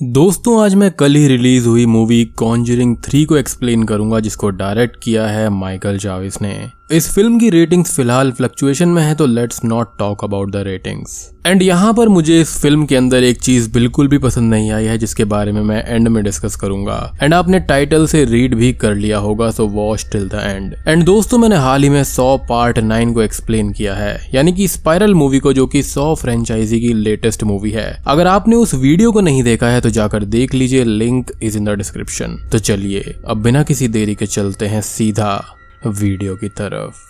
दोस्तों, आज मैं कल ही रिलीज़ हुई मूवी कॉन्जरिंग थ्री को एक्सप्लेन करूँगा, जिसको डायरेक्ट किया है माइकल जाविस ने। इस फ़िल्म की रेटिंग्स फ़िलहाल फ्लक्चुएशन में है तो let's not talk about the ratings and यहाँ पर मुझे इस फ़िल्म के अंदर एक चीज़ बिल्कुल भी पसंद नहीं आई है, जिसके बारे में मैं एंड में डिस्कस करूँगा। एंड आपने टाइटल से रीड भी कर लिया होगा so watch till the end and दोस्तों, मैंने हाल ही में सौ पार्ट नाइन को एक्सप्लेन किया है। यानी कि स्पाइरल मूवी को जो कि सौ फ्रेंचाइजी की लेटेस्ट मूवी है। अगर आपने उस वीडियो को नहीं देखा है तो जाकर देख लीजिए link is in the description तो चलिए, अब बिना किसी देरी के चलते हैं सीधा वीडियो की तरफ़।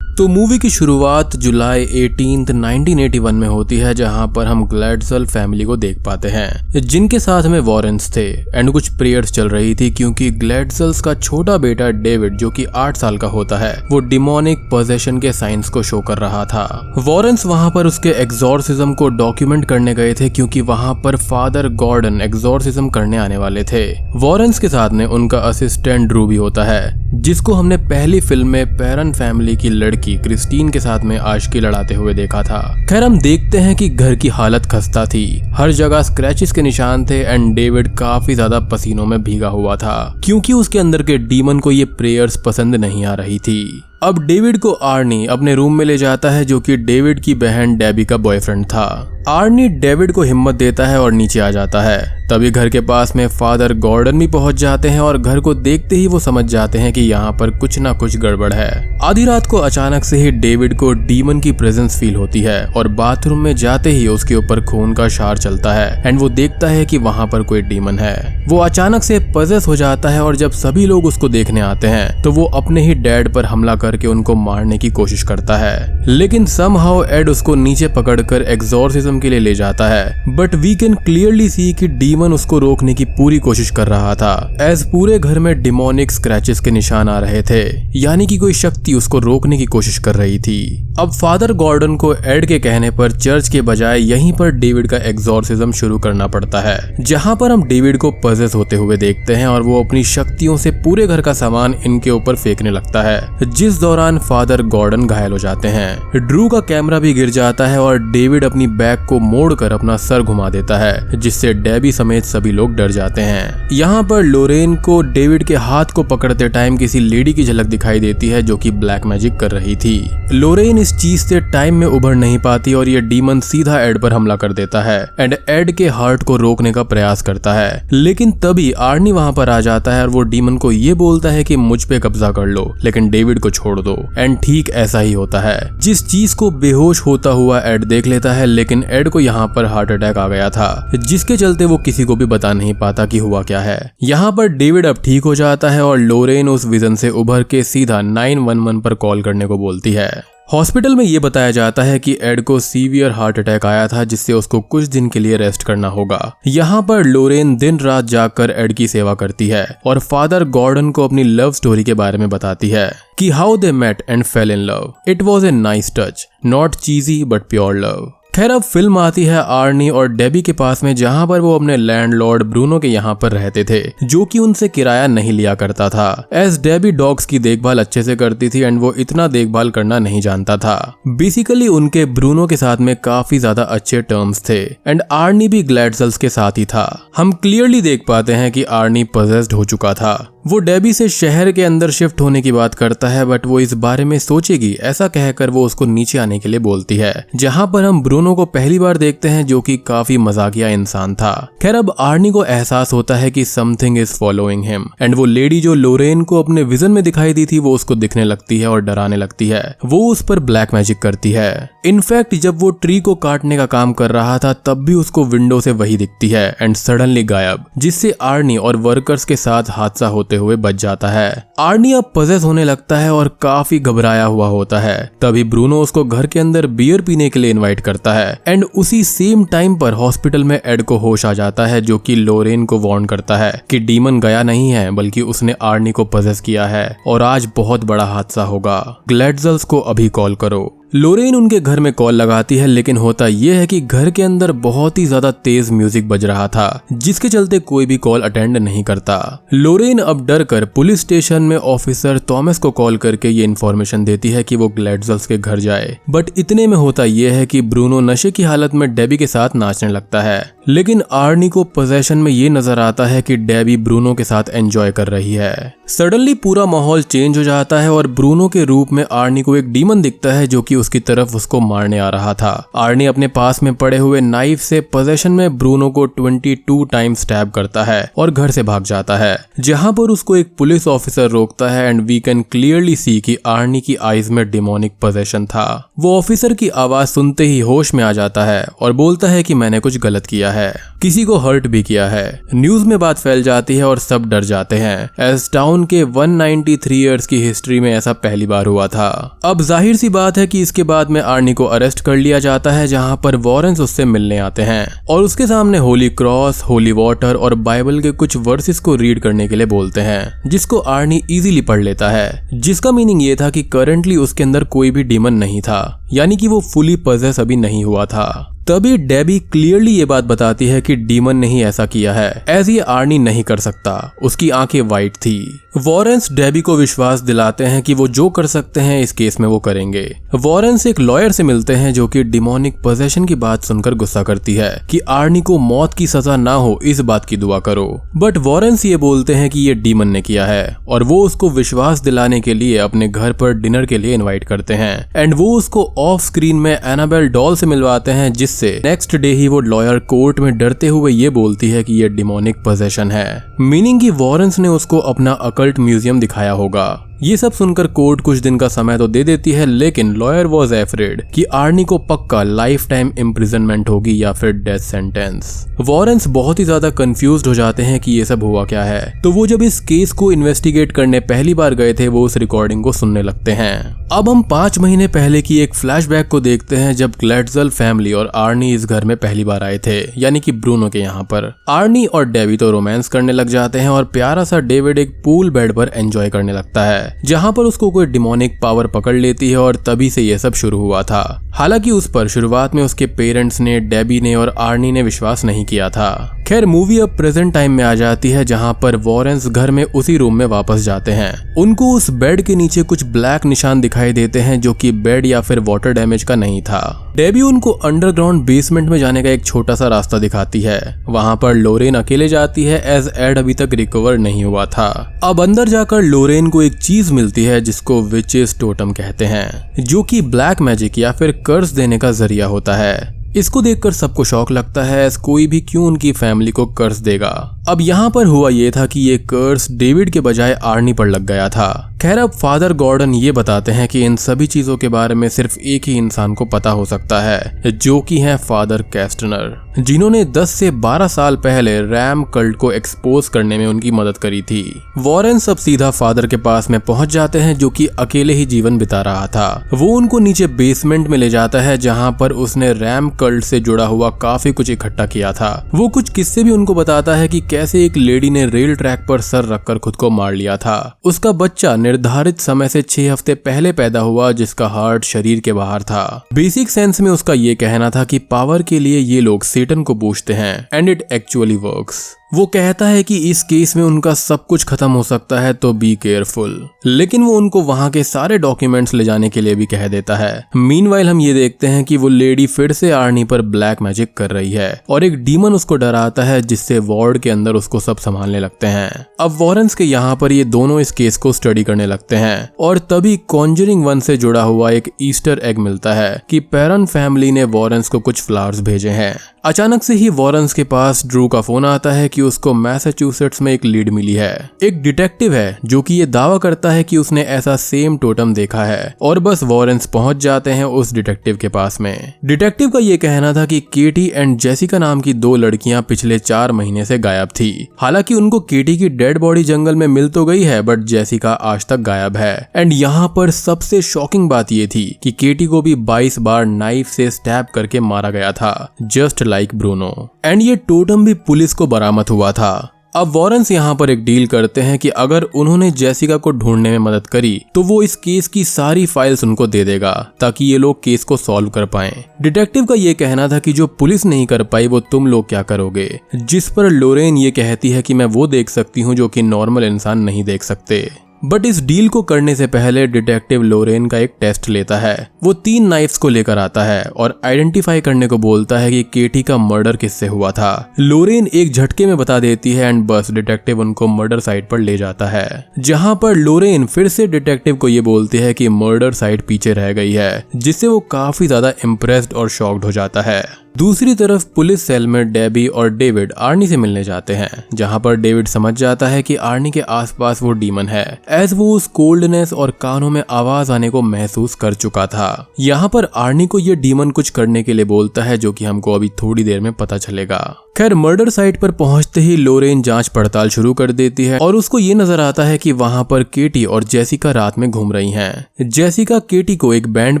तो मूवी की शुरुआत जुलाई 18 1981 में होती है, जहाँ पर हम ग्लैडसल फैमिली को देख पाते हैं, जिनके साथ में वॉरेंस थे, एंड कुछ प्रेयर्स चल रही थी, क्योंकि ग्लैडसल्स का छोटा बेटा डेविड, जो कि आठ साल का होता है, वो डिमोनिक पोजेशन के साइंस को शो कर रहा था। वॉरेंस वहाँ पर उसके एग्जॉर्सिज्म को डॉक्यूमेंट करने गए थे, क्योंकि वहाँ पर फादर गॉर्डन एग्जॉर्सिज्म करने आने वाले थे। वॉरेंस के साथ में उनका असिस्टेंट ड्रू भी होता है, जिसको हमने पहली फ़िल्म में पेरन फैमिली की लड़की लड़की क्रिस्टीन के साथ में आशकी लड़ाते हुए देखा था। खैर, हम देखते हैं कि घर की हालत खस्ता थी। हर जगह स्क्रैचेस के निशान थे एंड डेविड काफ़ी ज़्यादा पसीनों में भीगा हुआ था, क्योंकि उसके अंदर के डीमन को ये प्रेयर्स पसंद नहीं आ रही थी। अब डेविड को आर्नी अपने रूम में ले जाता है जो कि डेविड की बहन डेबी का बॉयफ्रेंड था। आर्नी डेविड को हिम्मत देता है और नीचे आ जाता है। तभी घर के पास में फादर गॉर्डन भी पहुँच जाते हैं और घर को देखते ही वो समझ जाते हैं कि यहाँ पर कुछ ना कुछ गड़बड़ है। आधी रात को अचानक से ही डेविड को डीमन की प्रेजेंस फील होती है और बाथरूम में जाते ही उसके ऊपर खून का शार चलता है एंड वो देखता है की वहाँ पर कोई डीमन है। वो अचानक से पजेस हो जाता है और जब सभी लोग उसको देखने आते हैं तो वो अपने ही डैड पर हमला करके उनको मारने की कोशिश करता है। लेकिन सम हाउ एड उसको नीचे पकड़कर एग्जॉर्सिज्म के लिए ले जाता है। But we can clearly see कि डीमन उसको रोकने की पूरी कोशिश कर रहा था। एज पूरे घर में डिमोनिक स्क्रैचेस के निशान आ रहे थे। यानी कि कोई शक्ति उसको रोकने की कोशिश कर रही थी। अब फादर गॉर्डन को एड के कहने पर चर्च के बजाय यहीं पर डेविड का एग्जॉर्सिज्म शुरू करना पड़ता है। जहाँ पर हम डेविड को पजेस होते हुए देखते हैं और वो अपनी शक्तियों से पूरे घर का सामान इनके ऊपर फेंकने लगता है। जिस दौरान फादर गॉर्डन घायल हो जाते हैं। ड्रू का कैमरा भी गिर जाता है और डेविड अपनी बैग को मोड़कर अपना सर घुमा देता है, जिससे डेबी समेत सभी लोग डर जाते हैं। यहाँ पर लोरेन को डेविड के हाथ को पकड़ते टाइम किसी लेडी की झलक दिखाई देती है, जो की ब्लैक मैजिक कर रही थी। लोरेन इस चीज़ से टाइम में उभर नहीं पाती और ये डीमन सीधा एड पर हमला कर देता है, एंड एड के हार्ट को रोकने का प्रयास करता है। लेकिन तभी आर्नी वहाँ पर आ जाता है और वो डीमन को ये बोलता है कि मुझ पे कब्जा कर लो, लेकिन डेविड को छोड़ दो। एंड ठीक ऐसा ही होता है। जिस चीज़ को बेहोश होता हुआ एड देख लेता है, लेकिन एड को यहाँ पर हार्ट अटैक आ गया था, जिसके चलते वो किसी को भी बता नहीं पाता की हुआ क्या है। यहाँ पर डेविड अब ठीक हो जाता है और लोरेन उस विजन से उभर के सीधा 911 पर कॉल करने को बोलती है। हॉस्पिटल में यह बताया जाता है कि एड को सीवियर हार्ट अटैक आया था, जिससे उसको कुछ दिन के लिए रेस्ट करना होगा। यहाँ पर लोरेन दिन रात जाकर एड की सेवा करती है और फादर गॉर्डन को अपनी लव स्टोरी के बारे में बताती है कि how they met and fell in love. It was a nice touch, not cheesy but pure love. खैर अब फ़िल्म आती है आर्नी और डेबी के पास में, जहाँ पर वो अपने लैंडलॉर्ड ब्रूनो के यहाँ पर रहते थे, जो कि उनसे किराया नहीं लिया करता था। एस डेबी डॉग्स की देखभाल अच्छे से करती थी एंड वो इतना देखभाल करना नहीं जानता था। बेसिकली उनके ब्रूनो के साथ में काफ़ी ज़्यादा अच्छे टर्म्स थे, एंड आर्नी भी ग्लैडसल्स के साथ ही था। हम क्लियरली देख पाते हैं कि आर्नी पोजेस्ड हो चुका था। वो डेबी से शहर के अंदर शिफ्ट होने की बात करता है, बट वो इस बारे में सोचेगी, ऐसा कहकर वो उसको नीचे आने के लिए बोलती है। जहाँ पर हम ब्रूनो को पहली बार देखते हैं, जो कि काफ़ी मजाकिया इंसान था। खैर, अब आर्नी को एहसास होता है कि something is following him and वो लेडी जो लोरेन को अपने विजन में दिखाई दी थी, वो उसको दिखने लगती है और डराने लगती है। वो उस पर ब्लैक मैजिक करती है। इनफैक्ट जब वो ट्री को काटने का काम कर रहा था, तब भी उसको विंडो से वही दिखती है एंड सडनली गायब, जिससे आर्नी और वर्कर्स के साथ हादसा होते होते हुए बच जाता है। आर्नी अब पजेस होने लगता है और काफ़ी घबराया हुआ होता है। तभी ब्रूनो उसको घर के अंदर बियर पीने के लिए इनवाइट करता है। एंड उसी सेम टाइम पर हॉस्पिटल में एड को होश आ जाता है, जो कि लोरेन को वार्न करता है कि डीमन गया नहीं है, बल्कि उसने आर्नी को पजेस किया है। और आज बहुत बड़ा हादसा होगा। ग्लेडजल्स को अभी कॉल करो। लोरेन उनके घर में कॉल लगाती है, लेकिन होता यह है कि घर के अंदर बहुत ही ज़्यादा तेज म्यूज़िक बज रहा था, जिसके चलते कोई भी कॉल अटेंड नहीं करता। लोरेन अब डर कर पुलिस स्टेशन में ऑफिसर थॉमस को कॉल करके ये इन्फॉर्मेशन देती है कि वो ग्लेडजल्स के घर जाए। बट इतने में होता यह है कि ब्रूनो नशे की हालत में डेबी के साथ नाचने लगता है। लेकिन आर्नी को पोजेशन में ये नज़र आता है कि डेबी ब्रूनो के साथ एंजॉय कर रही है। सडनली पूरा माहौल चेंज हो जाता है और ब्रूनो के रूप में आर्नी को एक डीमन दिखता है, जो कि उसकी तरफ़ उसको मारने आ रहा था। आर्नी अपने पास में पड़े हुए नाइफ से पोजेशन में ब्रूनो को 22 टाइम स्टैब करता है और घर से भाग जाता है, जहाँ पर उसको एक पुलिस ऑफिसर रोकता है and we can clearly see कि आर्नी की आईज में डिमोनिक पोजेशन था। वो ऑफिसर की आवाज़ सुनते ही होश में आ जाता है और बोलता है कि मैंने कुछ गलत किया है। किसी को हर्ट भी किया है। न्यूज़ में बात फैल जाती है और सब डर जाते हैं। एस टाउन के 193 इयर्स की हिस्ट्री में ऐसा पहली बार हुआ था। अब ज़ाहिर सी बात है कि इसके बाद में आर्नी को अरेस्ट कर लिया जाता है, जहाँ पर वॉरेंस उससे मिलने आते हैं। और उसके सामने होली क्रॉस, होली वाटर और बाइबल के कुछ वर्सेस को रीड करने के लिए बोलते हैं, जिसको आर्नी इजीली पढ़ लेता है, जिसका मीनिंग ये था कि करंटली उसके अंदर कोई भी डिमन नहीं था, यानी कि वो फुली पजेस अभी नहीं हुआ था। तभी डेबी क्लियरली ये बात बताती है कि डीमन ने ही ऐसा किया है। एज ये आर्नी नहीं कर सकता। उसकी आँखें वाइट थी। वॉरेंस डेबी को विश्वास दिलाते हैं कि वो जो कर सकते हैं, इस केस में वो करेंगे। वॉरेंस एक लॉयर से मिलते हैं जो कि डिमोनिक पोजेशन की बात सुनकर गुस्सा करती है कि आर्नी को मौत की सजा ना हो, इस बात की दुआ करो। बट वॉरेंस ये बोलते हैं कि ये डीमन ने किया है और वो उसको विश्वास दिलाने के लिए अपने घर पर डिनर के लिए इन्वाइट करते हैं। एंड वो उसको ऑफ़ स्क्रीन में एनाबेल डॉल से मिलवाते हैं जिस जिससे नेक्स्ट डे ही वो लॉयर कोर्ट में डरते हुए ये बोलती है कि ये डिमोनिक पोजेशन है। मीनिंग की वॉरेंस ने उसको अपना अकल्ट म्यूज़ियम दिखाया होगा। ये सब सुनकर कोर्ट कुछ दिन का समय तो दे देती है, लेकिन लॉयर वॉज़ एफ्रेड कि आर्नी को पक्का लाइफ टाइम इम्प्रिजनमेंट होगी या फिर डेथ सेंटेंस वॉरेंस बहुत ही ज़्यादा कंफ्यूज हो जाते हैं कि ये सब हुआ क्या है। तो वो जब इस केस को इन्वेस्टिगेट करने पहली बार गए थे, वो उस रिकॉर्डिंग को सुनने लगते हैं। अब हम पाँच महीने पहले की एक फ्लैशबैक को देखते हैं जब ग्लेडजल फैमिली और आर्नी इस घर में पहली बार आए थे, यानी कि ब्रूनो के यहाँ पर। आर्नी और डेवी तो रोमांस करने लग जाते हैं और प्यारा सा डेविड एक पूल बेड पर एंजॉय करने लगता है जहाँ पर उसको कोई डिमोनिक पावर पकड़ लेती है और तभी से यह सब शुरू हुआ था। हालाँकि उस पर शुरुआत में उसके पेरेंट्स ने डेबी ने और आर्नी ने विश्वास नहीं किया था। खैर, मूवी अब प्रेजेंट टाइम में आ जाती है जहाँ पर वॉरेंस घर में उसी रूम में वापस जाते हैं। उनको उस बेड के नीचे कुछ ब्लैक निशान दिखाई देते हैं जो कि बेड या फिर वाटर डैमेज का नहीं था। डेबी उनको अंडरग्राउंड बेसमेंट में जाने का एक छोटा सा रास्ता दिखाती है। वहाँ पर लोरेन अकेले जाती है एज एड अभी तक रिकवर नहीं हुआ था। अब अंदर जाकर लोरेन को एक चीज़ मिलती है, जिसको विचेस टोटम कहते हैं, जो कि ब्लैक मैजिक या फिर कर्ज देने का ज़रिया होता है। इसको देखकर सबको शौक लगता है कोई भी क्यों उनकी फैमिली को कर्ज देगा। अब यहाँ पर हुआ ये था कि ये कर्ज डेविड के बजाय आर्नी पर लग गया था। खैर अब फादर गॉर्डन ये बताते हैं कि इन सभी चीज़ों के बारे में सिर्फ़ एक ही इंसान को पता हो सकता है, जो कि है फादर कैस्टनर, जिन्होंने 10 से 12 साल पहले रैम कल्ट को एक्सपोज करने में उनकी मदद करी थी। वॉरेन सब सीधा फादर के पास में पहुँच जाते हैं, जो कि अकेले ही जीवन बिता रहा था। वो उनको नीचे बेसमेंट में ले जाता है, जहाँ पर उसने रैम कल्ट से जुड़ा हुआ काफ़ी कुछ इकट्ठा किया था। वो कुछ किस्से भी उनको बताता है कि कैसे एक लेडी ने रेल ट्रैक पर सर रखकर खुद को मार लिया था। उसका बच्चा निर्धारित समय से छह हफ़्ते पहले पैदा हुआ, जिसका हार्ट शरीर के बाहर था। बेसिक सेंस में उसका ये कहना था कि पावर के लिए ये लोग सेटन को पूछते हैं एंड इट एक्चुअली वर्क्स वो कहता है कि इस केस में उनका सब कुछ खत्म हो सकता है तो बी केयरफुल लेकिन वो उनको वहाँ के सारे डॉक्यूमेंट्स ले जाने के लिए भी कह देता है। मीन हम ये देखते हैं कि वो लेडी फिर से आर्नी पर ब्लैक मैजिक कर रही है और एक डीमन उसको डराता है, जिससे वार्ड के अंदर उसको सब संभालने लगते हैं। अब वॉरेंस के यहाँ पर ये दोनों इस केस को स्टडी करने लगते हैं और तभी कॉन्जरिंग वन से जुड़ा हुआ एक ईस्टर एग मिलता है कि पेरन फैमिली ने वॉरेंस को कुछ फ्लावर्स भेजे हैं। अचानक से ही वॉरेंस के पास ड्रू का फ़ोन आता है कि उसको मैसाचुसेट्स में एक लीड मिली है। एक डिटेक्टिव है, जो कि ये दावा करता है कि उसने ऐसा सेम टोटम देखा है, और बस वॉरेंस पहुँच जाते हैं उस डिटेक्टिव के पास में। डिटेक्टिव का ये कहना था कि केटी एंड जेसिका नाम की दो लड़कियाँ पिछले चार महीने से गायब थी। हालाँकि उनको केटी की डेड बॉडी जंगल में मिल तो गई है, बट जेसिका आज तक गायब है। एंड यहाँ पर सबसे शॉकिंग बात ये थी कि केटी को भी 22 बार नाइफ से स्टैब करके मारा गया था, जस्ट लाइक ब्रूनो। एंड ये टोटम भी पुलिस को बरामद हुआ था। अब वॉरेंस यहाँ पर एक डील करते हैं कि अगर उन्होंने जेसिका को ढूँढने में मदद करी तो वो इस केस की सारी फाइल्स उनको दे देगा, ताकि ये लोग केस को सॉल्व कर पाए। डिटेक्टिव का ये कहना था कि जो पुलिस नहीं कर पाई, वो तुम लोग क्या करोगे? जिस पर लोरेन ये कहती है कि मैं वो देख सकती हूँ जो कि नॉर्मल इंसान नहीं देख सकते। बट इस डील को करने से पहले डिटेक्टिव लोरेन का एक टेस्ट लेता है। वो तीन नाइफ्स को लेकर आता है और आइडेंटिफाई करने को बोलता है कि केटी का मर्डर किससे हुआ था। लोरेन एक झटके में बता देती है एंड बस डिटेक्टिव उनको मर्डर साइट पर ले जाता है। जहाँ पर लोरेन फिर से डिटेक्टिव को ये बोलती है कि मर्डर साइट पीछे रह गई है, जिससे वो काफ़ी ज़्यादा इम्प्रेस्ड और शॉक्ड हो जाता है। दूसरी तरफ़ पुलिस सेल में डेबी और डेविड आर्नी से मिलने जाते हैं, जहाँ पर डेविड समझ जाता है कि आर्नी के आसपास वो डीमन है, एज वो उस कोल्डनेस और कानों में आवाज़ आने को महसूस कर चुका था यहाँ पर आर्नी को ये डीमन कुछ करने के लिए बोलता है, जो कि हमको अभी थोड़ी देर में पता चलेगा खैर, मर्डर साइट पर पहुँचते ही लोरेन जाँच पड़ताल शुरू कर देती है, और उसको ये नज़र आता है कि वहाँ पर केटी और जेसिका रात में घूम रही हैं। जेसिका केटी को एक बैंड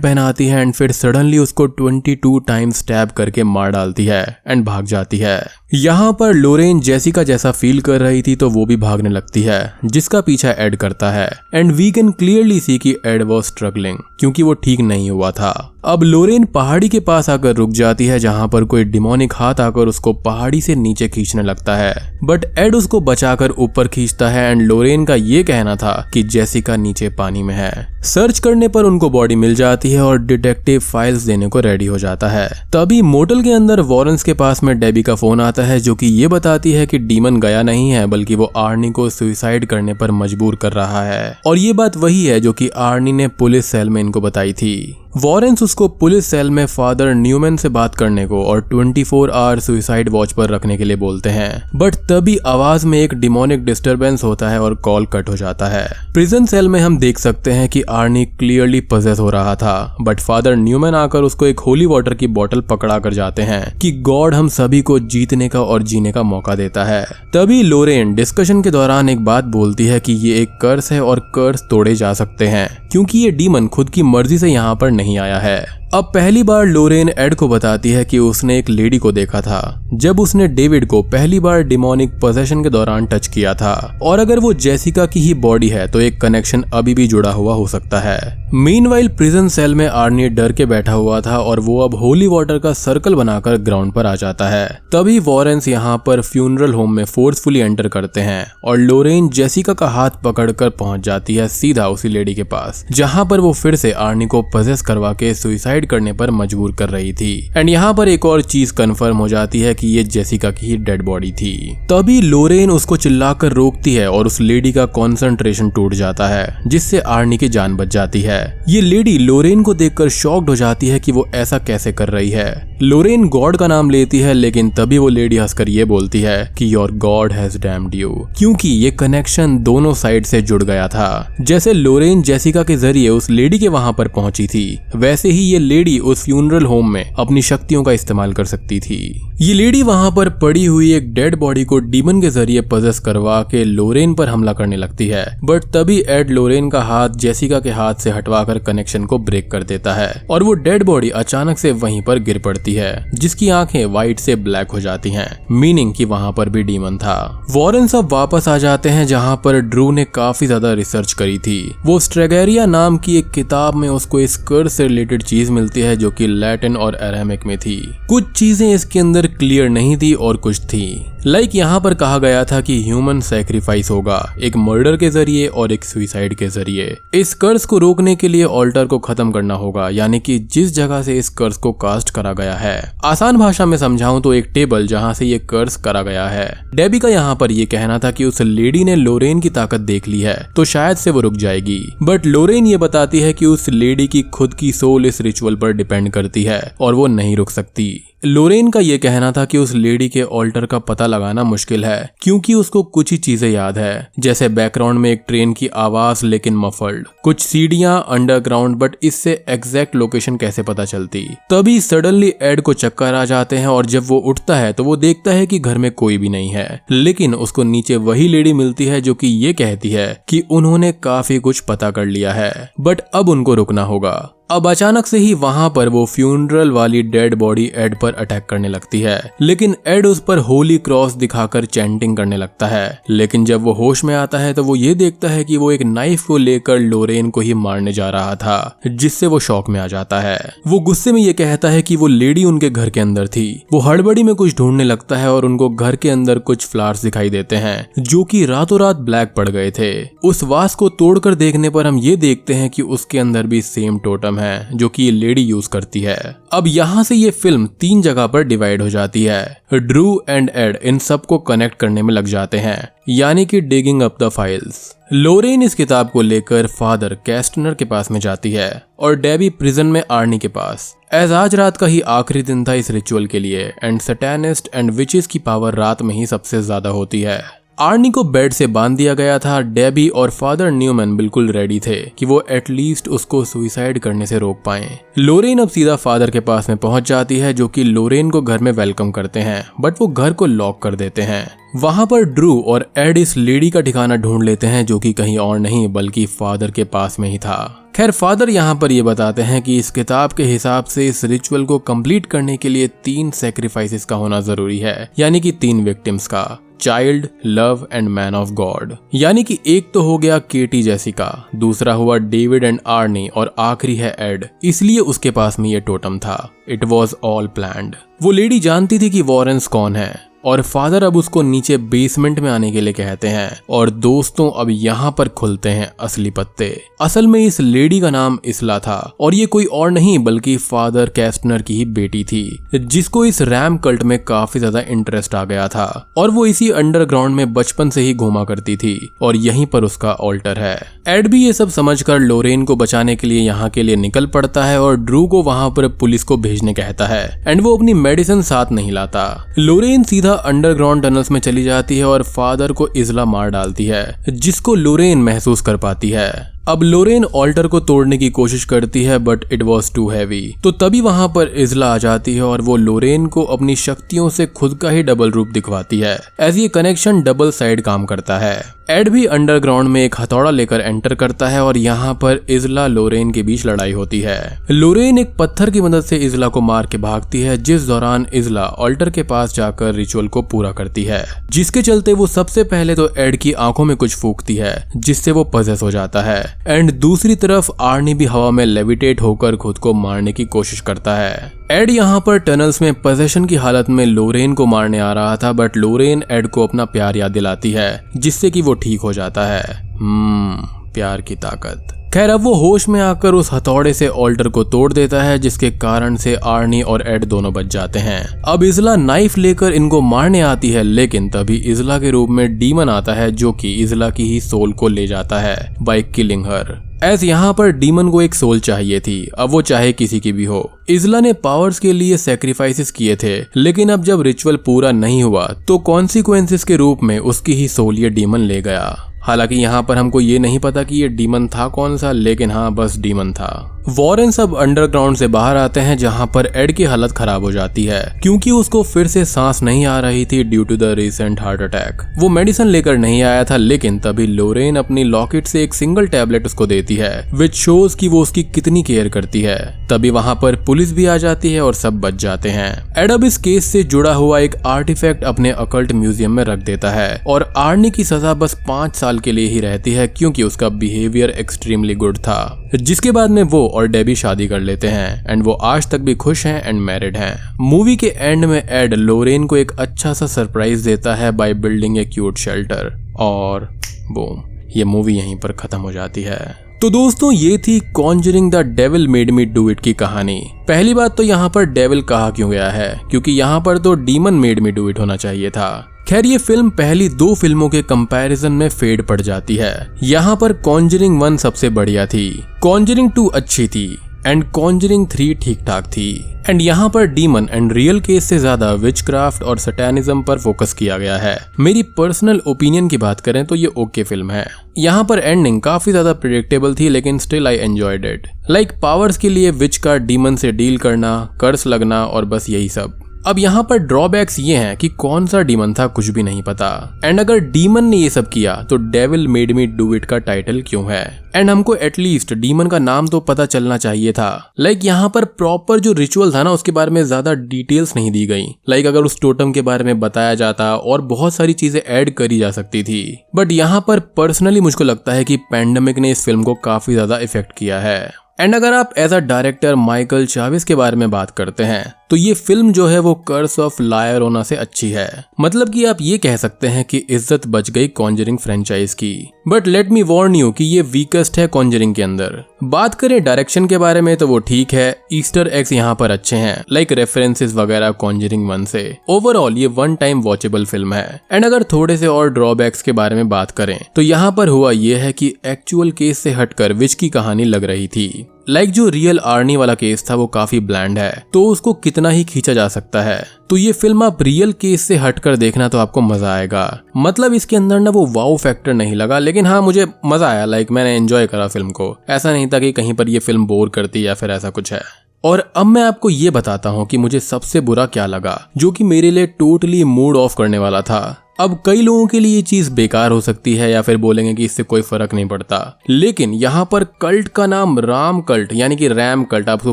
पहनाती है, एंड फिर सडनली उसको 22 टाइम स्टैब करके मार डालती है एंड भाग जाती है। यहाँ पर लोरेन जेसिका जैसा फील कर रही थी तो वो भी भागने लगती है, जिसका पीछा एड करता है। And we can clearly see कि एड वॉज़ स्ट्रगलिंग क्योंकि वो ठीक नहीं हुआ था। अब लोरेन पहाड़ी के पास आकर रुक जाती है, जहाँ पर कोई डिमोनिक हाथ आकर उसको पहाड़ी से नीचे खींचने लगता है। बट एड उसको बचाकर ऊपर खींचता है एंड लोरेन का ये कहना था कि जेसिका नीचे पानी में है। सर्च करने पर उनको बॉडी मिल जाती है और डिटेक्टिव फाइल्स देने को रेडी हो जाता है। तभी मोटल के अंदर वॉरेंस के पास में डेबी का फ़ोन आता है, जो कि ये बताती है कि डीमन गया नहीं है, बल्कि वो आर्नी को सुइसाइड करने पर मजबूर कर रहा है। और ये बात वही है जो कि आर्नी ने पुलिस सेल में इनको बताई थी। वॉरेंस उसको पुलिस सेल में फादर न्यूमैन से बात करने को और 24 फोर आवर सुइसाइड वॉच पर रखने के लिए बोलते हैं। बट तभी आवाज़ में एक डिमोनिक डिस्टरबेंस होता है और कॉल कट हो जाता है। प्रिजन सेल में हम देख सकते हैं कि आर्नी क्लियरली पजेस हो रहा था, बट फादर न्यूमैन आकर उसको एक होली वाटर की बॉटल पकड़ा कर जाते हैं कि गॉड हम सभी को जीतने का और जीने का मौका देता है। तभी लोरेन डिस्कशन के दौरान एक बात बोलती है कि ये एक कर्स है और कर्स तोड़े जा सकते हैं, क्योंकि ये डीमन खुद की मर्ज़ी से यहाँ पर नहीं आया है। अब पहली बार लोरेन एड को बताती है कि उसने एक लेडी को देखा था, जब उसने डेविड को पहली बार डिमोनिक पोजेशन के दौरान टच किया था। और अगर वो जेसिका की ही बॉडी है तो एक कनेक्शन अभी भी जुड़ा हुआ हो सकता है। मीन प्रिजन सेल में आर्नी डर के बैठा हुआ था और वो अब होली वाटर का सर्कल बनाकर ग्राउंड पर आ जाता है। तभी वॉरेंस यहाँ पर फ्यूनरल होम में फोर्सफुली एंटर करते हैं और लोरेन जेसिका का हाथ पकड़कर पहुँच जाती है सीधा उसी लेडी के पास, जहाँ पर वो फिर से आर्नी को पजेस करवा के सुइसाइड सुसाइड करने पर मजबूर कर रही थी। एंड यहाँ पर एक और चीज़ कंफर्म हो जाती है कि ये जेसिका की ही डेड बॉडी थी। तभी लोरेन उसको चिल्लाकर रोकती है और उस लेडी का कॉन्सेंट्रेशन टूट जाता है, जिससे आर्नी की जान बच जाती है। ये लेडी लोरेन को देखकर शॉक्ड हो जाती है कि वो ऐसा कैसे कर रही है। लोरेन गॉड का नाम लेती है, लेकिन तभी वो लेडी हंसकर ये बोलती है कि your God has damned you क्योंकि ये कनेक्शन दोनों साइड से जुड़ गया था। जैसे लोरेन जेसिका के ज़रिए उस लेडी के वहाँ पर पहुँची थी, वैसे ही ये लेडी उस फ्यूनरल होम में अपनी शक्तियों का इस्तेमाल कर सकती थी। ये लेडी वहाँ पर पड़ी हुई एक डेड बॉडी को डीमन के ज़रिए पजस करवा के लोरेन पर हमला करने लगती है। बट तभी एड लोरेन का हाथ जेसिका के हाथ से हटवाकर कनेक्शन को ब्रेक कर देता है और वो डेड बॉडी अचानक से वहीं पर गिर पड़ती है, जिसकी आँखें व्हाइट से ब्लैक हो जाती हैं मीनिंग कि वहाँ पर भी डीमन था। वॉरेन सब वापस आ जाते हैं जहाँ पर ड्रू ने काफ़ी ज़्यादा रिसर्च करी थी। वो स्ट्रेगेरिया नाम की एक किताब में उसको इस कर से रिलेटेड चीज़ मिलती है जो कि लैटिन और अरेमिक में थी। कुछ चीज़ें इसके अंदर क्लियर नहीं थी और कुछ थी। लाइक यहाँ पर कहा गया था कि ह्यूमन सेक्रीफाइस होगा, एक मर्डर के ज़रिए और एक सुइसाइड के ज़रिए। इस कर्ज को रोकने के लिए ऑल्टर को खत्म करना होगा, यानी कि जिस जगह से इस कर्ज को कास्ट करा गया है। आसान भाषा में समझाऊं तो एक टेबल जहाँ से ये कर्ज करा गया है। डेबी का यहाँ पर ये कहना था कि उस लेडी ने लोरेन की ताकत देख ली है तो शायद से वो रुक जाएगी। बट लोरेन ये बताती है कि उस लेडी की खुद की सोल इस रिचुअल पर डिपेंड करती है, और वो नहीं रुक सकती। लोरेन का यह कहना था कि उस लेडी के ऑल्टर का पता लगाना मुश्किल है, क्योंकि उसको कुछ ही चीज़ें याद है, जैसे बैकग्राउंड में एक ट्रेन की आवाज़ लेकिन मफल्ड कुछ सीढ़ियाँ अंडरग्राउंड बट इससे एग्जैक्ट लोकेशन कैसे पता चलती? तभी सडनली एड को चक्कर आ जाते हैं, और जब वो उठता है तो वो देखता है कि घर में कोई भी नहीं है। लेकिन उसको नीचे वही लेडी मिलती है, जो कि ये कहती है कि उन्होंने काफ़ी कुछ पता कर लिया है बट अब उनको रुकना होगा। अब अचानक से ही वहाँ पर वो फ्यूनरल वाली डेड बॉडी एड पर अटैक करने लगती है। लेकिन एड उस पर होली क्रॉस दिखाकर चैंटिंग करने लगता है। लेकिन जब वो होश में आता है तो वो ये देखता है कि वो एक नाइफ को लेकर लोरेन को ही मारने जा रहा था, जिससे वो शौक में आ जाता है। वो गुस्से में ये कहता है कि वो लेडी उनके घर के अंदर थी। वो हड़बड़ी में कुछ ढूँढने लगता है और उनको घर के अंदर कुछ फ्लावर्स दिखाई देते हैं, जो की रातों रात ब्लैक पड़ गए थे। उस वास को तोड़कर देखने पर हम ये देखते हैं कि उसके अंदर भी सेम टोटम सिस्टम है, जो कि ये लेडी यूज़ करती है। अब यहाँ से ये फ़िल्म तीन जगह पर डिवाइड हो जाती है। ड्रू एंड एड इन सबको कनेक्ट करने में लग जाते हैं, यानी कि digging up the files. Lorraine इस किताब को लेकर फादर कैस्टनर के पास में जाती है, और डेबी प्रिजन में आर्नी के पास। एज आज रात का ही आखिरी दिन था इस रिचुअल के लिए, एंड सटैनिस्ट एंड विचेस की पावर रात में ही सबसे ज़्यादा होती है। आर्नी को बेड से बाँध दिया गया था। डेबी और फादर न्यूमैन बिल्कुल रेडी थे कि वो एटलीस्ट उसको सुइसाइड करने से रोक पाए। लोरेन अब सीधा फादर के पास में पहुँच जाती है, जो कि लोरेन को घर में वेलकम करते हैं बट वो घर को लॉक कर देते हैं। वहाँ पर ड्रू और एड इस लेडी का ठिकाना ढूंढ लेते हैं, जो कि कहीं और नहीं, बल्कि फादर के पास में ही था। खैर, फादर यहाँ पर ये बताते हैं कि इस किताब के हिसाब से इस रिचुअल को कंप्लीट करने के लिए तीन सेक्रीफाइसेस का होना ज़रूरी है, यानी कि तीन विक्टिम्स का। Child love and man of God यानी कि एक तो हो गया केटी जैसिका दूसरा हुआ डेविड एंड आर्नी और आखिरी है एड इसलिए उसके पास में ये टोटम था. इट वॉज़ ऑल प्लान वो लेडी जानती थी कि वॉरेंस कौन है. और फादर अब उसको नीचे बेसमेंट में आने के लिए कहते हैं और दोस्तों अब यहाँ पर खुलते हैं असली पत्ते। असल में इस लेडी का नाम इसला था और ये कोई और नहीं, बल्कि फादर कैस्टनर की ही बेटी थी, जिसको इस रैम कल्ट में काफ़ी ज़्यादा इंटरेस्ट आ गया था। और वो इसी अंडरग्राउंड में बचपन से ही घूमा करती थी और यहीं पर उसका ऑल्टर है। एड भी ये सब समझकर लोरेन को बचाने के लिए यहाँ के लिए निकल पड़ता है और ड्रू को वहाँ पर पुलिस को भेजने कहता है। एंड वो अपनी मेडिसिन साथ नहीं लाता। लोरेन सीधा अंडरग्राउंड टनल्स में चली जाती है और फादर को इजला मार डालती है, जिसको लोरेन महसूस कर पाती है। अब लोरेन ऑल्टर को तोड़ने की कोशिश करती है but it was too heavy तो तभी वहाँ पर इजला आ जाती है और वो लोरेन को अपनी शक्तियों से खुद का ही डबल रूप दिखवाती है एज ये कनेक्शन डबल साइड काम करता है। एड भी अंडरग्राउंड में एक हथौड़ा लेकर एंटर करता है और यहाँ पर इजला लोरेन के बीच लड़ाई होती है। लोरेन एक पत्थर की मदद से इजला को मार के भागती है, जिस दौरान इजला ऑल्टर के पास जाकर रिचुअल को पूरा करती है। जिसके चलते वो सबसे पहले तो एड की आँखों में कुछ फूकती है, जिससे वो पजेस हो जाता है। एंड दूसरी तरफ़ आर्नी भी हवा में लेविटेट होकर खुद को मारने की कोशिश करता है। एड यहाँ पर टनल्स में पोजेशन की हालत में लोरेन को मारने आ रहा था बट लोरेन एड को अपना प्यार याद दिलाती है, जिससे कि वो ठीक हो जाता है। हम्म प्यार की ताकत। खैर, अब वो होश में आकर उस हथौड़े से ऑल्टर को तोड़ देता है, जिसके कारण से आर्नी और एड दोनों बच जाते हैं। अब इजला नाइफ लेकर इनको मारने आती है, लेकिन तभी इजला के रूप में डीमन आता है, जो कि इजला की ही सोल को ले जाता है, बाई किलिंग हर। एज यहाँ पर डीमन को एक सोल चाहिए थी। अब वो चाहे किसी की भी हो। इजला ने पावर्स के लिए सेक्रीफाइसिस किए थे, लेकिन अब जब रिचुअल पूरा नहीं हुआ तो कॉन्सिक्वेंसेस के रूप में उसकी ही सोल ये डीमन ले गया। हालाँकि यहाँ पर हमको ये नहीं पता कि ये डीमन था कौन सा, लेकिन हाँ बस डीमन था। वॉरेन सब अंडरग्राउंड से बाहर आते हैं, जहाँ पर एड की हालत खराब हो जाती है, क्योंकि उसको फिर से सांस नहीं आ रही थी due to the recent heart attack वो मेडिसिन लेकर नहीं आया था, लेकिन तभी लोरेन अपनी लॉकेट से एक सिंगल टैबलेट उसको देती है विच शोज़ की वो उसकी कितनी केयर करती है। तभी वहाँ पर पुलिस भी आ जाती है और सब बच जाते हैं। एड अब इस केस से जुड़ा हुआ एक आर्टिफैक्ट अपने अकल्ट म्यूज़ियम में रख देता है, और आर्नी की सजा बस पाँच साल के लिए ही रहती है, क्योंकि उसका बिहेवियर एक्सट्रीमली गुड था। जिसके बाद में वो और डेबी शादी कर लेते हैं एंड वो आज तक भी खुश हैं एंड मैरिड हैं। मूवी के एंड में एड लोरेन को एक अच्छा सा सरप्राइज़ देता है by building a cute shelter और बूम ये मूवी यहीं पर खत्म हो जाती है। तो दोस्तों, ये थी Conjuring The Devil Made Me Do It की कहानी। पहली बात तो यहाँ पर डेविल कहा क्यों गया है? क्योंकि यहाँ पर तो demon made me do it होना चाहिए था। खैर, ये फ़िल्म पहली दो फ़िल्मों के कंपैरिजन में फेड पड़ जाती है। यहाँ पर कॉन्जरिंग वन सबसे बढ़िया थी। कॉन्जरिंग टू अच्छी थी एंड कॉन्जरिंग थ्री ठीक ठाक थी। एंड यहाँ पर डीमन एंड रियल केस से ज़्यादा विच क्राफ्ट और सटैनिज्म पर फोकस किया गया है। मेरी पर्सनल ओपिनियन की बात करें तो ये ओके okay फ़िल्म है। यहाँ पर एंडिंग काफ़ी ज़्यादा प्रिडिक्टेबल थी, लेकिन still I enjoyed it like powers के लिए विच का डीमन से डील करना कर्स लगना और बस यही सब। अब यहाँ पर ड्रॉबैक्स ये हैं कि कौन सा डीमन था कुछ भी नहीं पता। एंड अगर डीमन ने ये सब किया तो Devil made me do it का टाइटल क्यों है? एंड हमको एटलीस्ट डीमन का नाम तो पता चलना चाहिए था। लाइक like यहाँ पर प्रॉपर जो रिचुअल था ना, उसके बारे में ज़्यादा डिटेल्स नहीं दी गई। लाइक like अगर उस टोटम के बारे में बताया जाता और बहुत सारी चीज़ें ऐड करी जा सकती थी। बट यहाँ पर पर्सनली मुझको लगता है कि पैंडमिक ने इस फ़िल्म को काफ़ी ज़्यादा इफ़ेक्ट किया है। एंड अगर आप as a director Michael Chaves के बारे में बात करते हैं तो ये फ़िल्म जो है वो कर्स ऑफ़ लायरोना से अच्छी है। मतलब कि आप ये कह सकते हैं कि इज़्ज़त बच गई कॉन्जरिंग फ्रेंचाइज की। But let me warn you कि ये वीकेस्ट है कॉन्जरिंग के अंदर। बात करें डायरेक्शन के बारे में तो वो ठीक है। ईस्टर एक्स यहाँ पर अच्छे हैं। लाइक रेफरेंसेस वगैरह कॉन्जरिंग वन से। ओवरऑल ये वन टाइम वॉचेबल फ़िल्म है। एंड अगर थोड़े से और ड्रॉबैक्स के बारे में बात करें तो यहाँ पर हुआ ये है कि एक्चुअल केस से हटकर विच की कहानी लग रही थी। लाइक जो रियल आर्नी वाला केस था, वो काफ़ी ब्लैंड है। तो उसको कितना ही खींचा जा सकता है। तो ये फ़िल्म आप रियल केस से हटकर देखना तो आपको मज़ा आएगा। मतलब इसके अंदर ना वो वाओ फैक्टर नहीं लगा, लेकिन हाँ मुझे मज़ा आया। लाइक मैंने एंजॉय करा फ़िल्म को। ऐसा नहीं था कि कहीं पर ये फ़िल्म बोर करती या फिर ऐसा कुछ है। और अब मैं आपको ये बताता हूँ कि मुझे सबसे बुरा क्या लगा, जो कि मेरे लिए टोटली मूड ऑफ़ करने वाला था। अब कई लोगों के लिए ये चीज़ बेकार हो सकती है या फिर बोलेंगे कि इससे कोई फ़र्क नहीं पड़ता। लेकिन यहाँ पर कल्ट का नाम राम कल्ट, यानी कि रैम कल्ट, आप उसको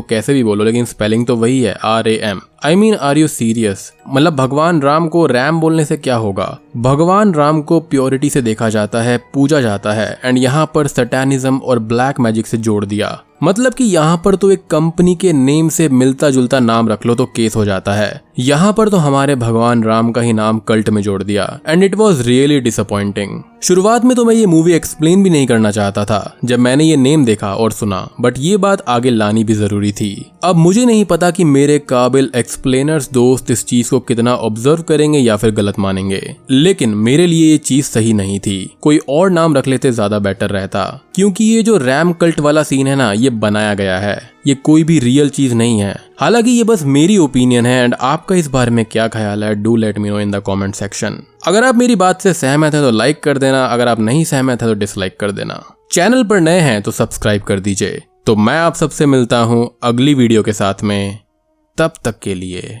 कैसे भी बोलो, लेकिन स्पेलिंग तो वही है R A M I mean are you serious मतलब भगवान राम को रैम बोलने से क्या होगा? भगवान राम को प्योरिटी से देखा जाता है, पूजा जाता है एंड यहाँ पर सटैनिज्म और ब्लैक मैजिक से जोड़ दिया। मतलब कि यहाँ पर तो एक कंपनी के नेम से मिलता जुलता नाम रख लो तो केस हो जाता है। यहाँ पर तो हमारे भगवान राम का ही नाम कल्ट में जोड़ दिया and it was really disappointing शुरुआत में तो मैं ये मूवी एक्सप्लेन भी नहीं करना चाहता था, जब मैंने ये नेम देखा और सुना बट ये बात आगे लानी भी ज़रूरी थी। अब मुझे नहीं पता कि मेरे काबिल एक्सप्लेनर्स दोस्त इस चीज़ को कितना ऑब्ज़र्व करेंगे या फिर गलत मानेंगे। लेकिन मेरे लिए ये चीज़ सही नहीं थी। कोई और नाम रख लेते ज़्यादा बेटर रहता। क्योंकि ये जो रैम कल्ट वाला सीन है ना, ये बनाया गया है। ये कोई भी रियल चीज़ नहीं है। हालाँकि ये बस मेरी ओपिनियन है एंड आपका इस बारे में क्या ख्याल है do let me know in the comment section अगर आप मेरी बात से सहमत है तो लाइक कर देना, अगर आप नहीं सहमत है तो डिसलाइक कर देना। चैनल पर नए हैं तो सब्सक्राइब कर दीजिए। तो मैं आप सबसे मिलता हूँ अगली वीडियो के साथ में। तब तक के लिए।